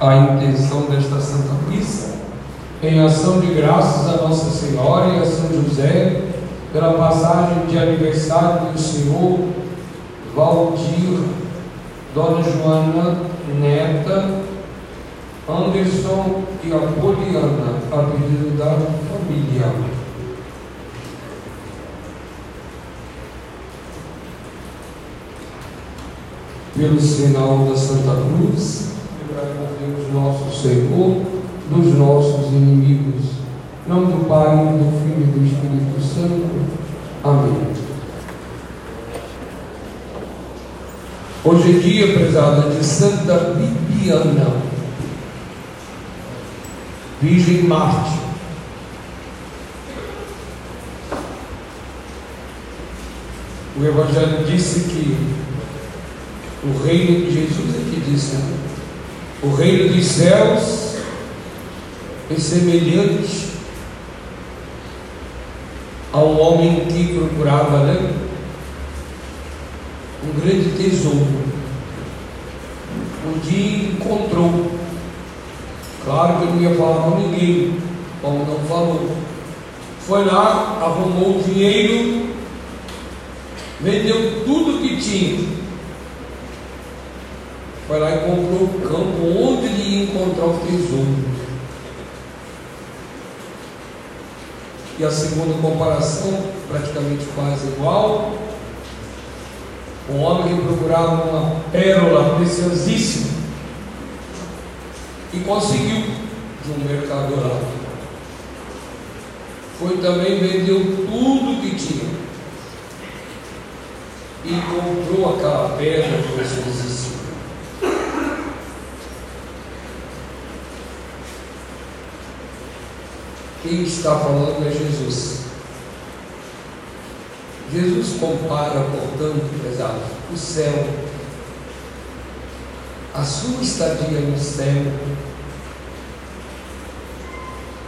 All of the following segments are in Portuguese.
a intenção desta Santa Missa, em ação de graças a Nossa Senhora e a São José, pela passagem de aniversário do Senhor Valdir, Dona Joana Neta, Anderson e Apoliana, a pedido da família. Pelo sinal da Santa Cruz, livrai-nos Deus nosso Senhor dos nossos inimigos. Em nome do Pai, do Filho e do Espírito Santo. Amém. Hoje é dia, prezada, de Santa Bibiana, Virgem Marte. O Evangelho disse que o reino de Jesus é que disse, né? O reino dos céus é semelhante a um homem que procurava né, um grande tesouro. Um dia encontrou. Claro que ele não ia falar com ninguém, como não falou. Foi lá, arrumou o dinheiro, vendeu tudo que tinha. Foi lá e comprou o campo onde ele ia encontrar o tesouro. E a segunda comparação, praticamente quase igual. Um homem que procurava uma pérola preciosíssima e conseguiu de um mercador lá. Foi também, vendeu tudo que tinha e comprou aquela pedra preciosíssima. Quem está falando é Jesus. Jesus compara, portanto, pesado, o céu, a sua estadia no céu,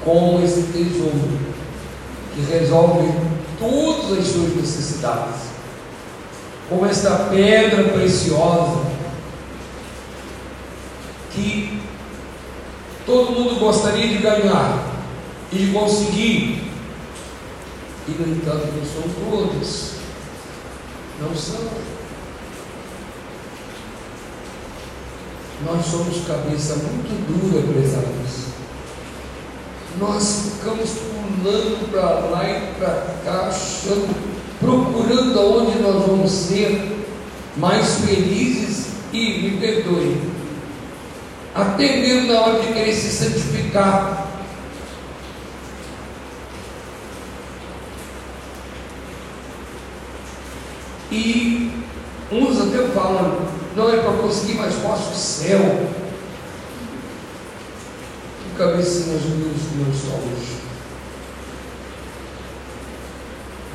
como esse tesouro que resolve todas as suas necessidades, como esta pedra preciosa que todo mundo gostaria de ganhar e de conseguir, e no entanto não são todos, não são. Nós somos cabeça muito dura, prezados. Nós ficamos pulando para lá e para cá, achando, procurando aonde nós vamos ser mais felizes e me perdoe. Até mesmo na hora de querer se santificar, E uns até falam, não é para conseguir mais fácil o céu. Que cabecinhas humildes que nós somos.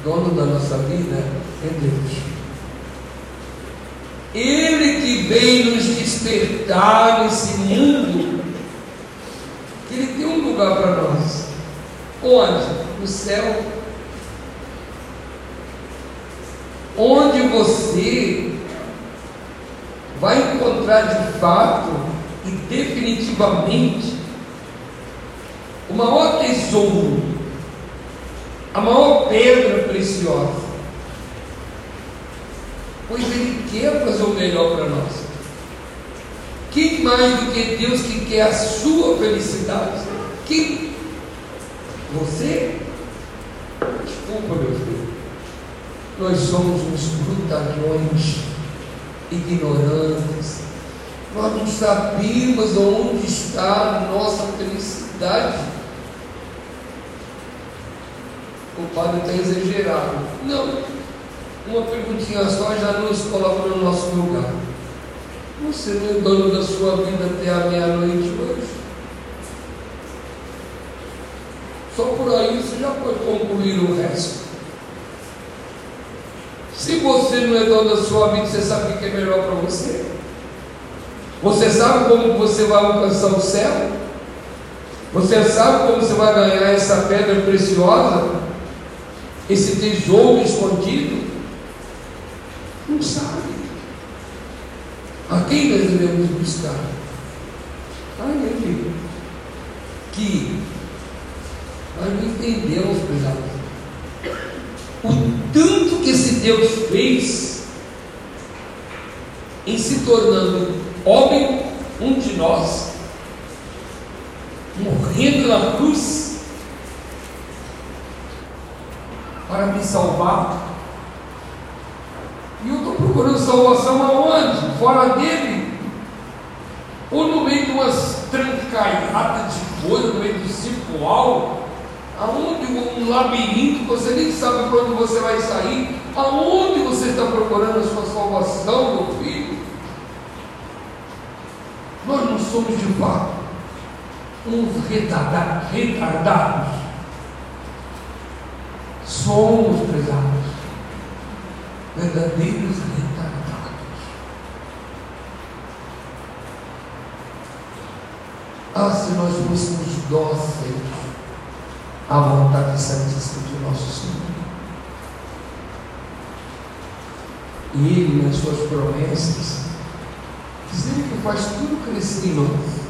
Dono da nossa vida é Deus. Ele que veio nos despertar nesse mundo, Ele tem um lugar para nós. Onde? No céu onde você vai encontrar de fato e definitivamente o maior tesouro, a maior pedra preciosa. Pois Ele quer fazer o melhor para nós. Quem mais do que Deus que quer a sua felicidade? Quem? Você? Desculpa, meu filho. Nós somos uns brutalhões, ignorantes. Nós não sabemos onde está a nossa felicidade. O padre está exagerado. Não. Uma perguntinha só já nos coloca no nosso lugar. Você não é dono da sua vida até a meia-noite hoje? Só por aí você já pode concluir o resto. Se você não é dono da sua vida, você sabe o que é melhor para você? Você sabe como você vai alcançar o céu? Você sabe como você vai ganhar essa pedra preciosa? Esse tesouro escondido? Não sabe. A quem nós devemos buscar? Aí, que nós não entendemos, prezados, o tanto que esse Deus fez em se tornando homem, um de nós, morrendo na cruz para me salvar. E eu estou procurando salvação aonde? Fora dele? Ou no meio de umas trancaiadas de coisa, no meio do circular, aonde um labirinto, você nem sabe quando você vai sair, aonde você está procurando a sua salvação, meu filho? Nós não somos de fato uns retardados, retardados. Somos, prezados, verdadeiros retardados. Ah, se nós fôssemos dóceis à vontade santíssima de nosso Senhor. E Ele, nas suas promessas, dizer que faz tudo crescer em nós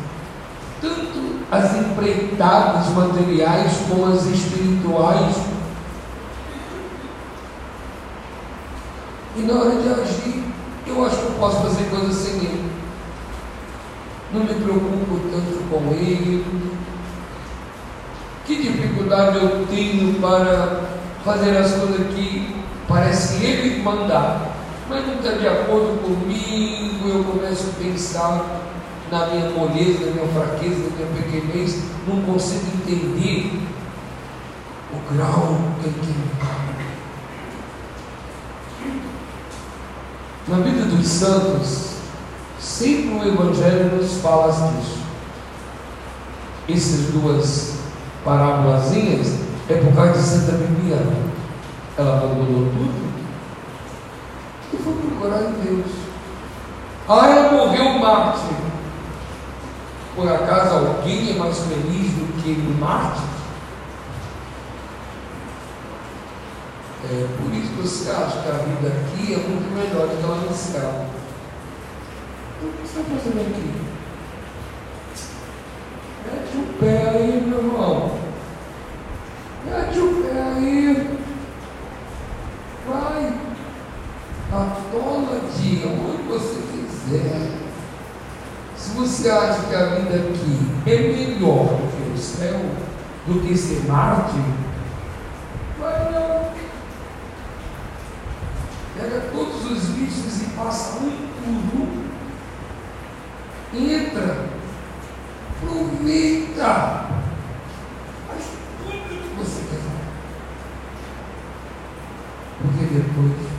tanto as empreitadas materiais como as espirituais. E na hora de agir, eu acho que eu posso fazer coisas sem ele. Não me preocupo tanto com ele. Dificuldade eu tenho para fazer as coisas que parece ele mandar, mas não está de acordo comigo, eu começo a pensar na minha moleza, na minha fraqueza, na minha pequenez, não consigo entender o grau em que Na vida dos santos, sempre o Evangelho nos fala disso. Essas duas parábolazinhas é por causa de Santa Bibiana. Ela abandonou tudo e foi procurar em Deus. Ah, ela morreu mártir. Por acaso alguém é mais feliz do que Marte? É, por isso você acha que a vida aqui é muito melhor do que lá no céu. Então, o que está fazendo aqui? Mete o pé aí, meu irmão. Mete o pé aí. Vai. Atola de onde você quiser. Se você acha que a vida aqui é melhor do que o céu, do que ser Marte, vai não. Pega todos os vícios e passa um por um. Entra. Aproveita. Faz tudo que você quer. Porque depois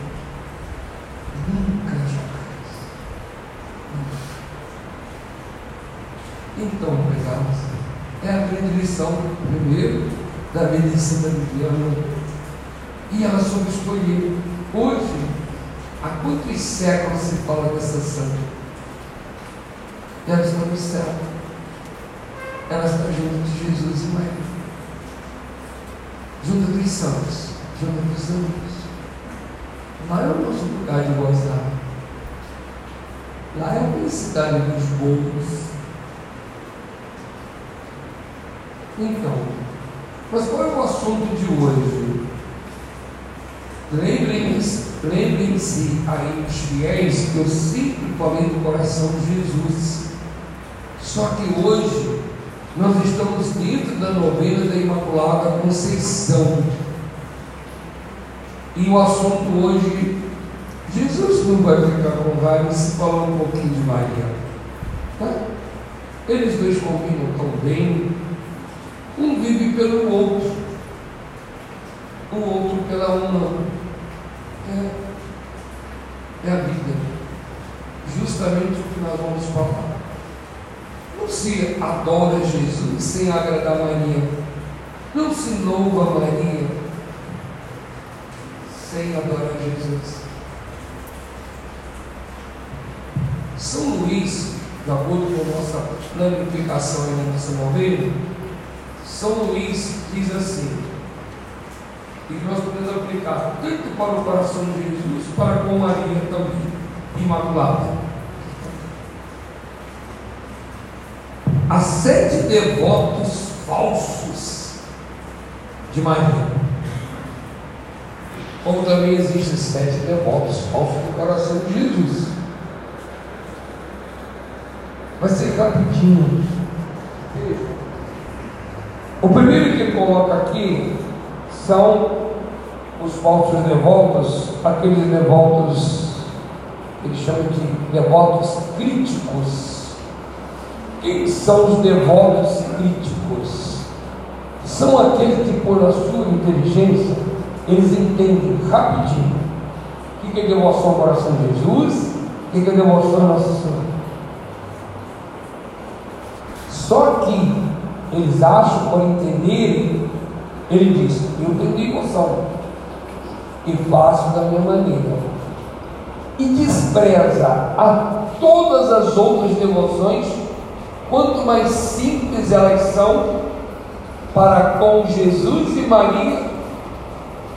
Então, prezados, é a grande lição, primeiro, da de Santa Viviana. E ela soube escolher. Hoje, há quantos séculos se fala dessa santa? E ela está no céu. Ela está junto de Jesus e Maria. Junto dos santos, junto dos anjos. Lá é o nosso lugar de gozar. Lá é a felicidade dos bons Então, mas qual é o assunto de hoje? Lembrem-se lembrem aí os fiéis que eu sempre falei do coração de Jesus. Só que hoje nós estamos dentro da novena da Imaculada Conceição. E o assunto hoje, Jesus não vai ficar com raiva se falar um pouquinho de Maria. Tá? Eles dois combinam tão bem, um vive pelo outro, o outro pela uma. É, é a vida. Justamente o que nós vamos falar. Se adora Jesus sem agradar Maria. Não se louva Maria sem adorar Jesus. São Luís, de acordo com a nossa planificação e na nossa novena, são Luís diz assim, e nós podemos aplicar tanto para o coração de Jesus, para com Maria também, Imaculada. Há sete devotos falsos de Maria. Como também existem sete devotos falsos do coração de Jesus. Vai ser rapidinho. O primeiro que ele coloca aqui são os falsos devotos, aqueles devotos, ele chama de devotos críticos. Quem são os devotos críticos? São aqueles que, por a sua inteligência, eles entendem rapidinho o que é devoção ao coração de Jesus, o que é devoção a Nossa Senhora. Só que eles acham, por entenderem, ele diz: Eu tenho devoção e faço da minha maneira. E despreza a todas as outras devoções, quanto mais simples elas são, para com Jesus e Maria,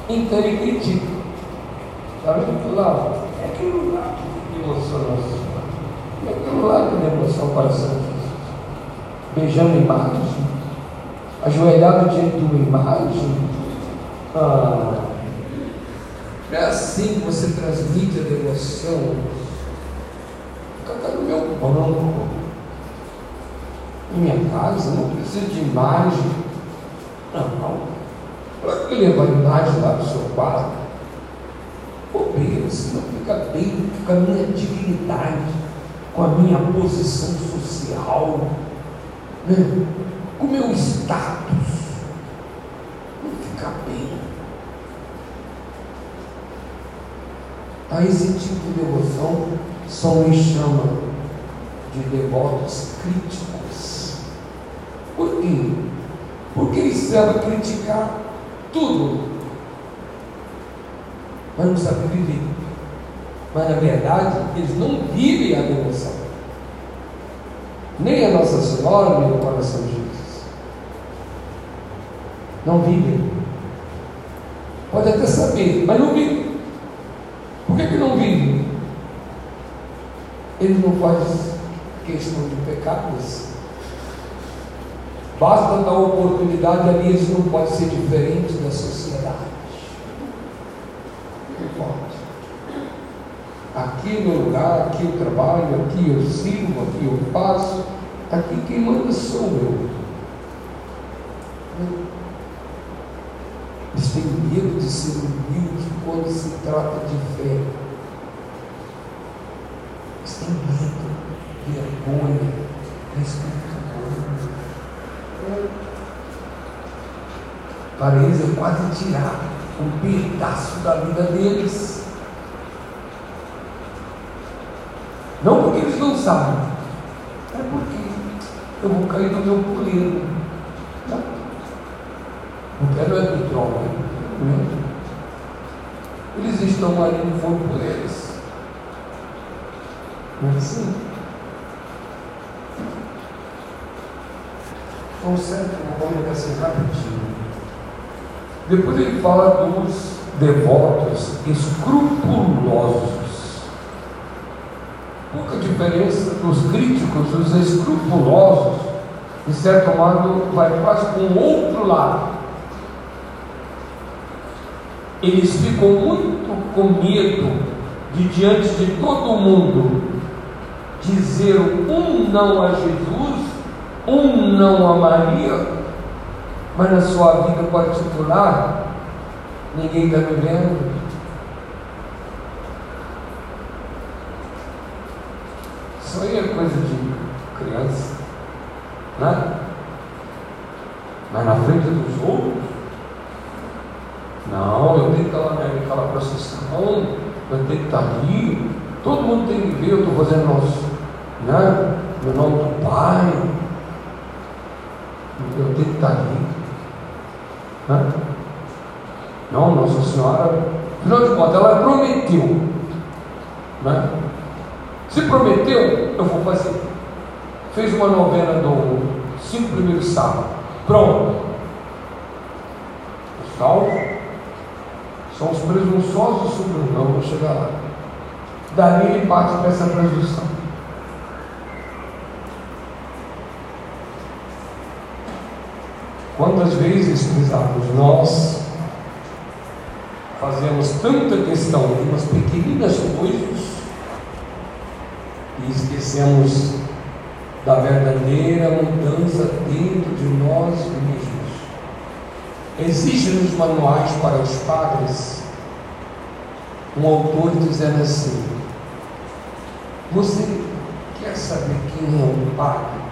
então ele critica. Está vendo lá? É aquilo lá que nossa. É aquilo lá que devoção para Santo Jesus. Beijando imagem, ajoelhado diante de uma imagem. Ah, é assim que você transmite a devoção. Fica no meu em minha casa, não precisa de imagem. Não, não. Para que levar imagem lá do seu quarto? Se não fica bem com a minha dignidade, com a minha posição social, né? com o meu status. Não fica bem. A esse tipo de devoção só me chama de devotos críticos. Por quê? Porque eles sabem criticar tudo, mas não sabem viver. Mas na verdade, eles não vivem a devoção. Nem a Nossa Senhora, nem o coração de Jesus. Não vivem. Pode até saber, mas não vivem. Por que, que não vive? Ele não faz questão de pecados. Basta dar oportunidade ali, isso não pode ser diferente da sociedade. Não pode. Aqui no lugar, aqui eu trabalho, aqui eu sirvo, aqui eu faço, aqui quem manda sou eu. Eles têm medo de ser humilde quando se trata de fé. Eles têm medo, vergonha, respeito Para eles é quase tirar um pedaço da vida deles. Não porque eles não sabem, é porque eu vou cair do meu puleiro. Não, não quero é do trono. Né? Eles estão ali no fundo por eles. Não é assim? Certo, vamos assim rapidinho. Depois ele fala dos devotos escrupulosos. Pouca diferença dos críticos, os escrupulosos, de certo modo, vai quase com o outro lado. Eles ficam muito com medo de, diante de todo mundo, dizer um não a Jesus, um não a Maria, mas na sua vida particular, ninguém está me vendo. Isso aí é coisa de criança, né? Mas na frente dos outros, não, eu tenho que estar lá naquela procissão, eu tenho que estar ali, todo mundo tem que ver, eu estou fazendo nosso, né? No nome do Pai, eu tenho que estar ali. Né? Não, Nossa Senhora, afinal de contas, ela prometeu. Né? Se prometeu, eu vou fazer. Fez uma novena do cinco primeiros sábados. Pronto. Os salvos são os presunçosos sobre o não, vou chegar lá. Dali ele parte para essa presunção. Quantas vezes, prezados, nós fazemos tanta questão de umas pequeninas coisas e esquecemos da verdadeira mudança dentro de nós mesmos. Existe nos manuais para os padres um autor dizendo assim: Você quer saber quem é um padre?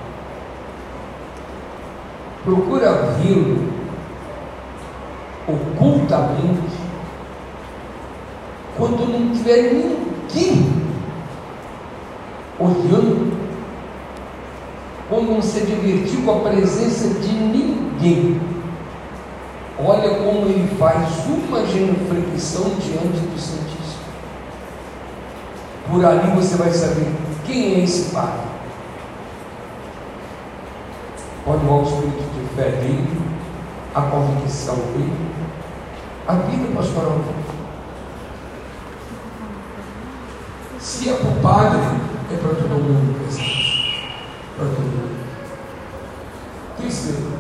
Procura vê-lo ocultamente quando não tiver ninguém olhando, quando não se divertir com a presença de ninguém. Olha como ele faz uma genuflexão diante do Santíssimo. Por ali você vai saber quem é esse Pai. Olha o espírito de fé dele, a convicção dele, a vida pastoral dele. Se é para o padre, é para todo mundo. Para todo mundo. Terceiro,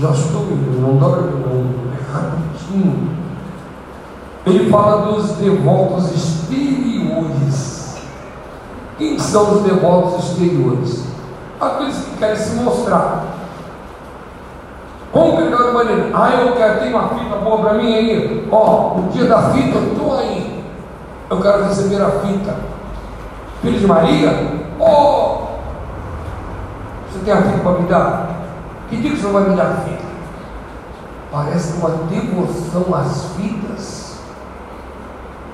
já estou indo, não dobra não, é rapidinho. Ele fala dos devotos exteriores. Quem são os devotos exteriores? Aqueles que querem se mostrar. Como ele vai maneira? Ah, eu quero ter uma fita boa para mim aí. Ó, no dia da fita eu estou aí. Eu quero receber a fita. Filho de Maria? Oh! Você tem a fita para me dar? Que dia que você vai me dar a fita? Parece uma devoção às fitas.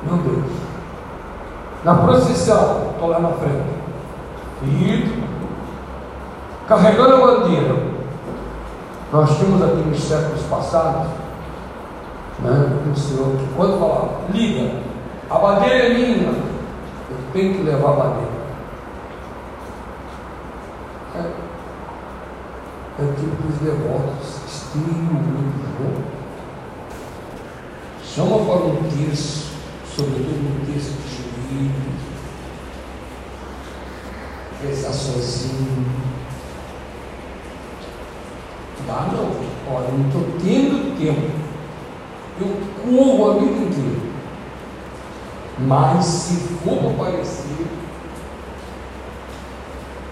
Meu Deus. Na procissão, estou lá na frente. Fita. Carregando a bandeira. Nós tínhamos aqui nos séculos passados, né, um senhor que quando falava, liga, a bandeira é minha. Eu tenho que levar a bandeira. É, é tipo dos devotos, estilo né? Chama para um texto, sobretudo um texto de juízo, rezar sozinho. Dá não. Olha, não estou tendo tempo. Eu corro a vida inteira. Mas se for aparecer,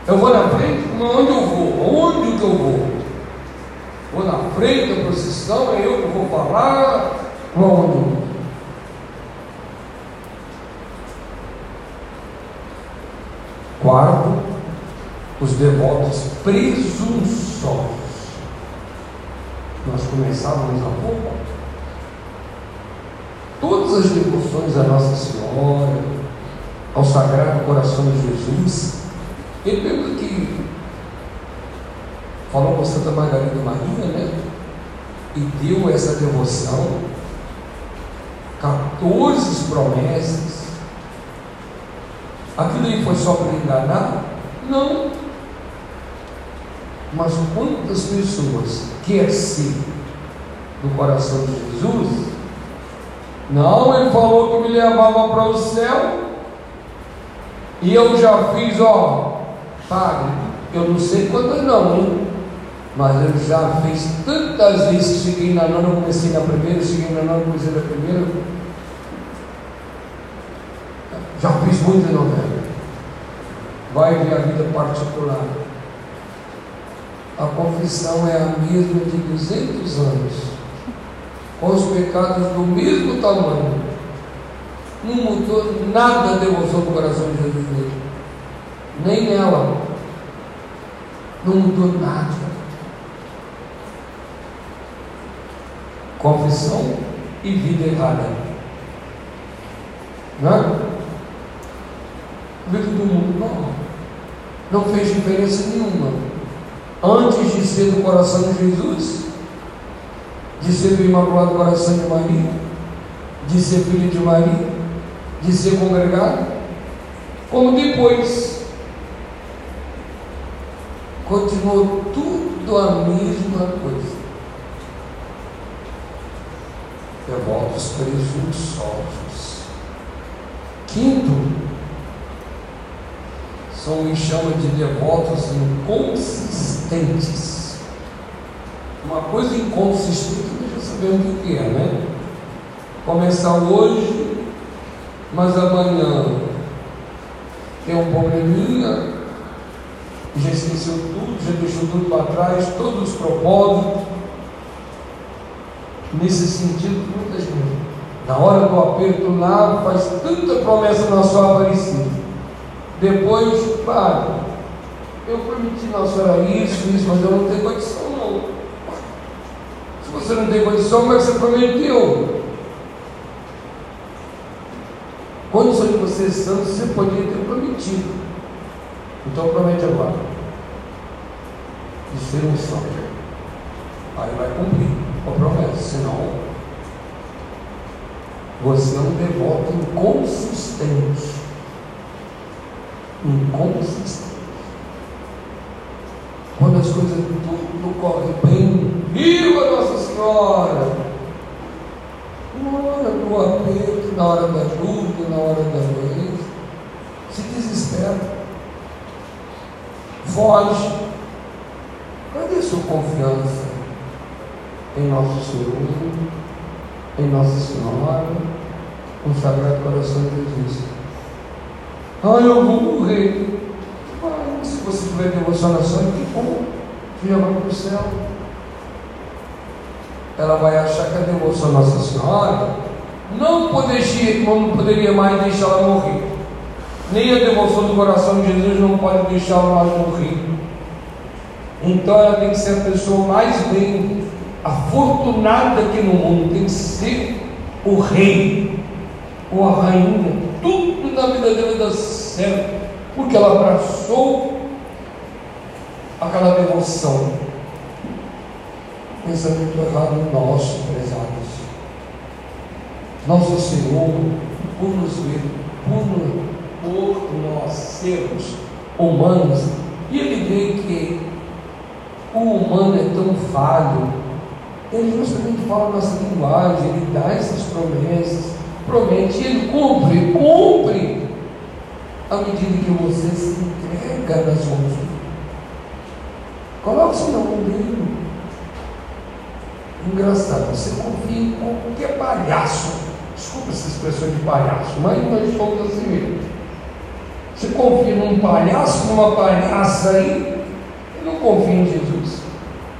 eu vou na frente, onde eu vou? Onde que eu vou? Vou na frente da procissão, é eu que vou falar, onde? Quarto, os devotos presunçosos. Começávamos há pouco todas as devoções a Nossa Senhora, ao Sagrado Coração de Jesus. Ele lembra que falou com Santa Margarida Maria, né? E deu essa devoção, 14 promessas. Aquilo aí foi só para enganar? Não. Mas quantas pessoas quer ser do coração de Jesus não, ele falou que me levava para o céu. E eu já fiz, ó, padre, eu não sei quantas não, hein? Mas eu já fiz tantas vezes cheguei na nona, comecei na primeira, cheguei na nona, comecei na primeira. Já fiz muita novela. Vai ver a vida particular. A confissão é a mesma de 200 anos com os pecados do mesmo tamanho. Não mudou nada a devoção do coração de Jesus. Nem nela. Não mudou nada. Confissão e vida errada. Não é? Vida do mundo não. Não fez diferença nenhuma. Antes de ser do coração de Jesus, de ser do Imaculado Coração de Maria, de ser filho de Maria, de ser congregado, como depois continuou tudo a mesma coisa. Devotos presunçosos. Quinto, são me chama de devotos inconsistentes. Uma coisa inconsistente, nós já sabemos o que é, né? Começar hoje, mas amanhã tem um probleminha, já esqueceu tudo, já deixou tudo para trás, todos os propósitos. Nesse sentido, muita gente, na hora do aperto lá, faz tanta promessa na sua aparecida. Depois, para. Eu prometi, não, senhora, isso, isso, mas eu não tenho condição, não. Você não tem condição, que você prometeu? Condição de você santo, você podia ter prometido. Então promete agora. De ser um santo. Aí vai cumprir a promessa, senão você é um devoto inconsistente. Inconsistente. Quando as coisas tudo correm bem, viva Nossa Senhora! Na hora do aperto, na hora da dúvida, na hora da doença, se desespera foge. Cadê sua confiança em Nosso Senhor, em Nossa Senhora, no Sagrado Coração de Jesus? Ah, eu vou morrer. Ah, se você tiver devoção na que bom, vai para o céu. Ela vai achar que a devoção à Nossa Senhora não poderia, não poderia mais deixar ela morrer nem a devoção do coração de Jesus não pode deixá-lo mais morrer. Então ela tem que ser a pessoa mais bem afortunada aqui no mundo, tem que ser o rei ou a rainha. Tudo na vida dela dá certo, porque ela abraçou aquela devoção. Pensamento errado nosso, prezados. Nosso Senhor, por nos ver, por por nós sermos humanos, e ele vê que o humano é tão falho, ele justamente fala nossa linguagem, ele dá essas promessas, promete, e ele cumpre, cumpre, à medida que você se entrega nas mãos. Coloque-se na mão dele. Engraçado, você confia em qualquer palhaço. Desculpa essa expressão de palhaço, mas nós somos assim mesmo. Você confia num palhaço, numa palhaça aí, e não confia em Jesus.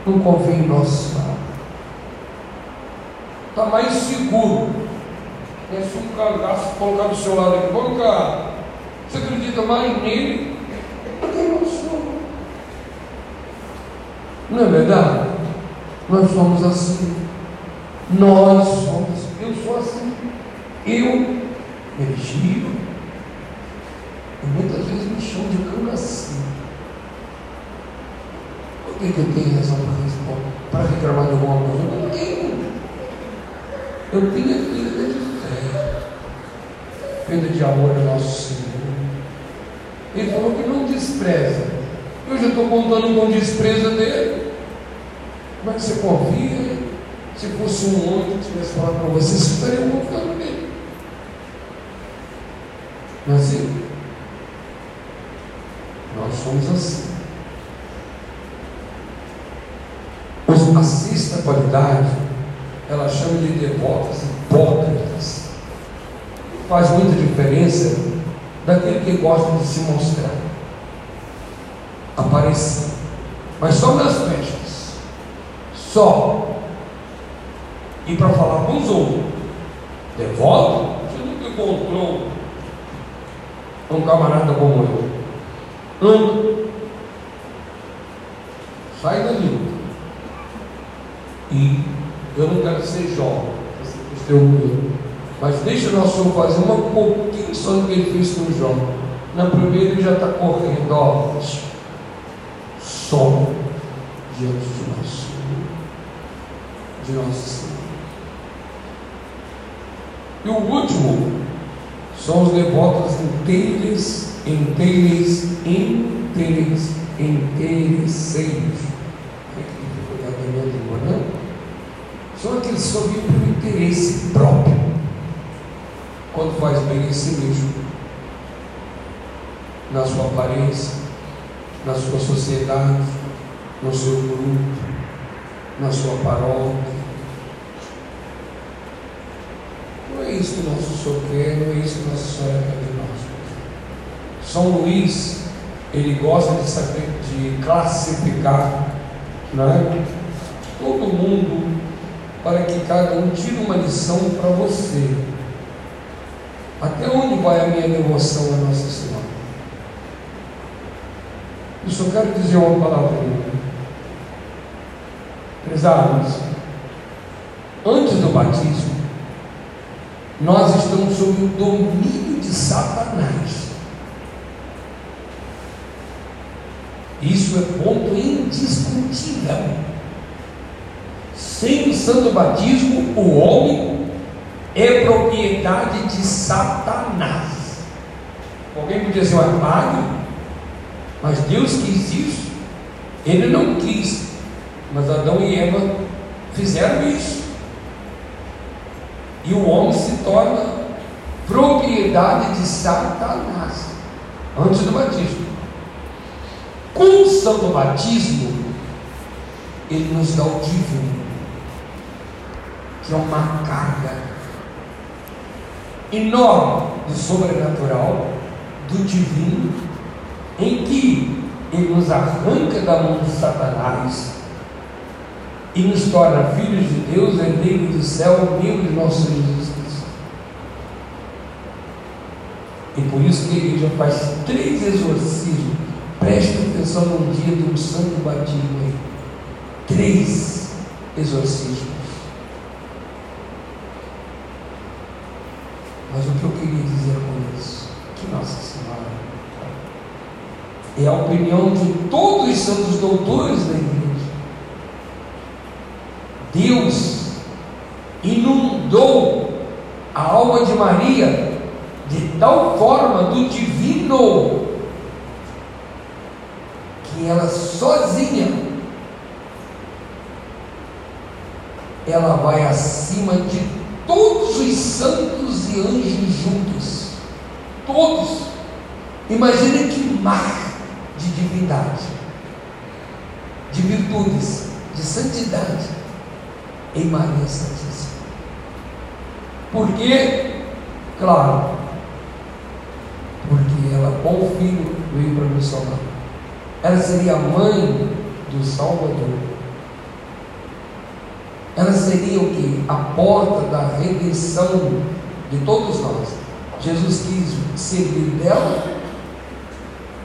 Não confia em nosso Senhor. Está mais seguro. É se um cagaço colocar do seu lado aqui, cá. Você acredita mais nele do que no. Não é verdade? Nós somos assim. Nós somos. Eu sou assim. Eu me e muitas vezes no chão de cama assim. Por que, que eu tenho razão para responder? Para reclamar de alguma coisa? Eu não tenho. Eu tenho a vida de fé, vida de amor ao nosso Senhor. Ele falou que não despreza. Eu já estou contando com desprezo dele. Como é que você confia? Se fosse um homem que tivesse falado para você, você estaria confiando nele. Não é assim? Nós somos assim. A sexta qualidade, ela chama de devotas hipócritas. Faz muita diferença daquele que gosta de se mostrar, aparecer, mas só nas festas, só. E para falar com os outros, devoto, você nunca encontrou um camarada como eu. Anda. Sai dali. E eu não quero ser jovem, esse o Mas deixa o nosso Senhor fazer uma pouquinho só do que ele fez com o Jó. Na primeira ele já está correndo, ó, só diante de nós, de nosso Senhor. E o último são os devotos inteiros inteiros, inteiros, interesseiros. É que né? São aqueles que vivem pelo interesse próprio. Quando faz bem em si mesmo, na sua aparência, na sua sociedade, no seu grupo. na sua paróquia. É que nosso é isso que nossa Senhora de nós. São Luís, ele gosta de, saber, de classificar né? todo mundo para que cada um tire uma lição para você. Até onde vai a minha devoção a Nossa Senhora? Eu só quero dizer uma palavrinha. Prezados, antes do batismo, nós estamos sob o domínio de Satanás. Isso é ponto indiscutível. Sem o santo batismo, o homem é propriedade de Satanás. Alguém podia dizer, um padre, mas Deus quis isso. Ele não quis, mas Adão e Eva fizeram isso. E o homem se torna propriedade de Satanás antes do batismo. Com o santo batismo, ele nos dá o divino, que é uma carga enorme do sobrenatural, do divino, em que ele nos arranca da mão de Satanás e nos torna filhos de Deus, herdeiros do céu, amigos de nosso Jesus Cristo. E por isso que a igreja faz três exorcismos Preste atenção no dia do santo batismo aí. Três exorcismos. Mas o que eu queria dizer com isso? Que Nossa Senhora é a opinião de todos os santos doutores da igreja. Deus inundou a alma de Maria de tal forma do divino que ela sozinha ela vai acima de todos os santos e anjos juntos. Todos. Imaginem que mar de divindade, de virtudes, de santidade em Maria Santíssima. Porque, claro, porque ela, bom filho, veio para nos salvar ela seria a mãe do Salvador. Ela seria o que? A porta da redenção de todos nós. Jesus quis servir dela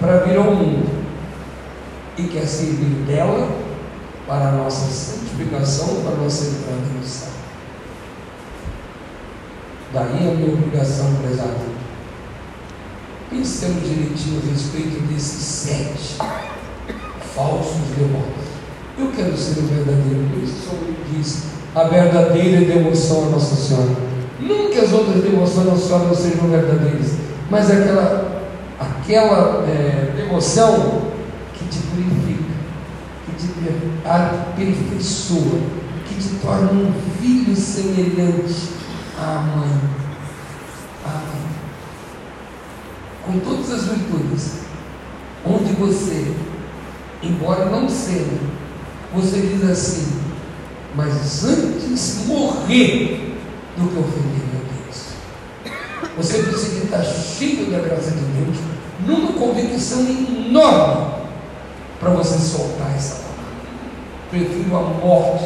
para vir ao mundo e quer servir dela para a nossa santificação, para a nossa entrada no céu. Daí a minha obrigação, prezado. Pensemos direitinho a respeito desses sete falsos devotos. Eu quero ser o verdadeiro, por o Senhor diz a verdadeira devoção a Nossa Senhora. Que as outras devoções a Nossa Senhora não sejam verdadeiras, mas aquela, aquela é, devoção que te purifica, te aperfeiçoa, que te torna um filho semelhante à mãe. À mãe. Com todas as virtudes, onde você embora não seja, você diz assim, mas antes morrer do que ofender meu Deus. Você precisa estar cheio da graça de Deus, numa convicção enorme, para você soltar essa palavra. Prefiro a morte,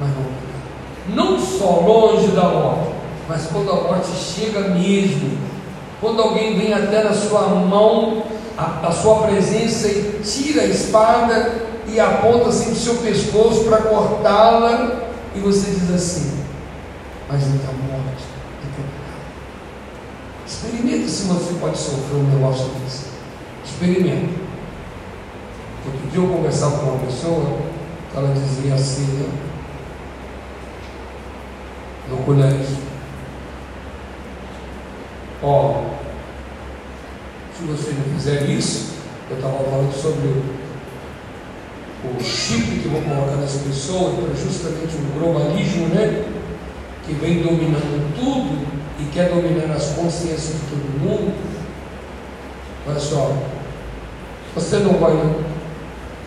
mas não Não só longe da morte, mas quando a morte chega mesmo, quando alguém vem até na sua mão a, a sua presença e tira a espada e aponta assim o seu pescoço para cortá-la, e você diz assim: Mas então morte é pecado. Experimente se você pode sofrer um negócio desse. Experimente. Outro dia eu conversava com uma pessoa, ela dizia assim, né? no colégio, ó, se você não fizer isso, eu estava falando sobre o, chip que vou colocar nas pessoas, para justamente o globalismo, né? Que vem dominando tudo e quer dominar as consciências de todo mundo. Olha só, você não vai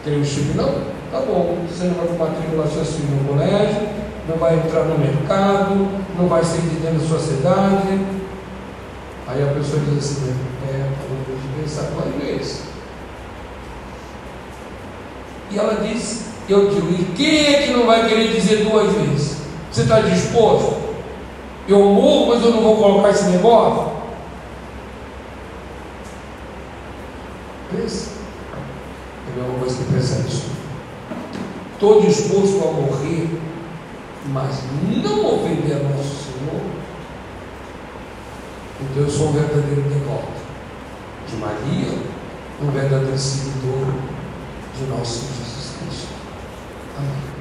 ter o chip não? Tá bom, você não vai matricular seus filhos no colégio, não vai entrar no mercado, não vai ser de dentro da sua cidade. Aí a pessoa diz assim, é, eu vou pensar duas vezes. E ela diz, eu digo, e quem é que não vai querer dizer duas vezes? Você está disposto? Eu morro, mas eu não vou colocar esse negócio? Pensa. É a mesma coisa que pensar nisso. Estou disposto a morrer, mas não ofender a nosso Senhor. Então eu sou um verdadeiro devoto de Maria, um verdadeiro seguidor de nosso Jesus Cristo. Amém.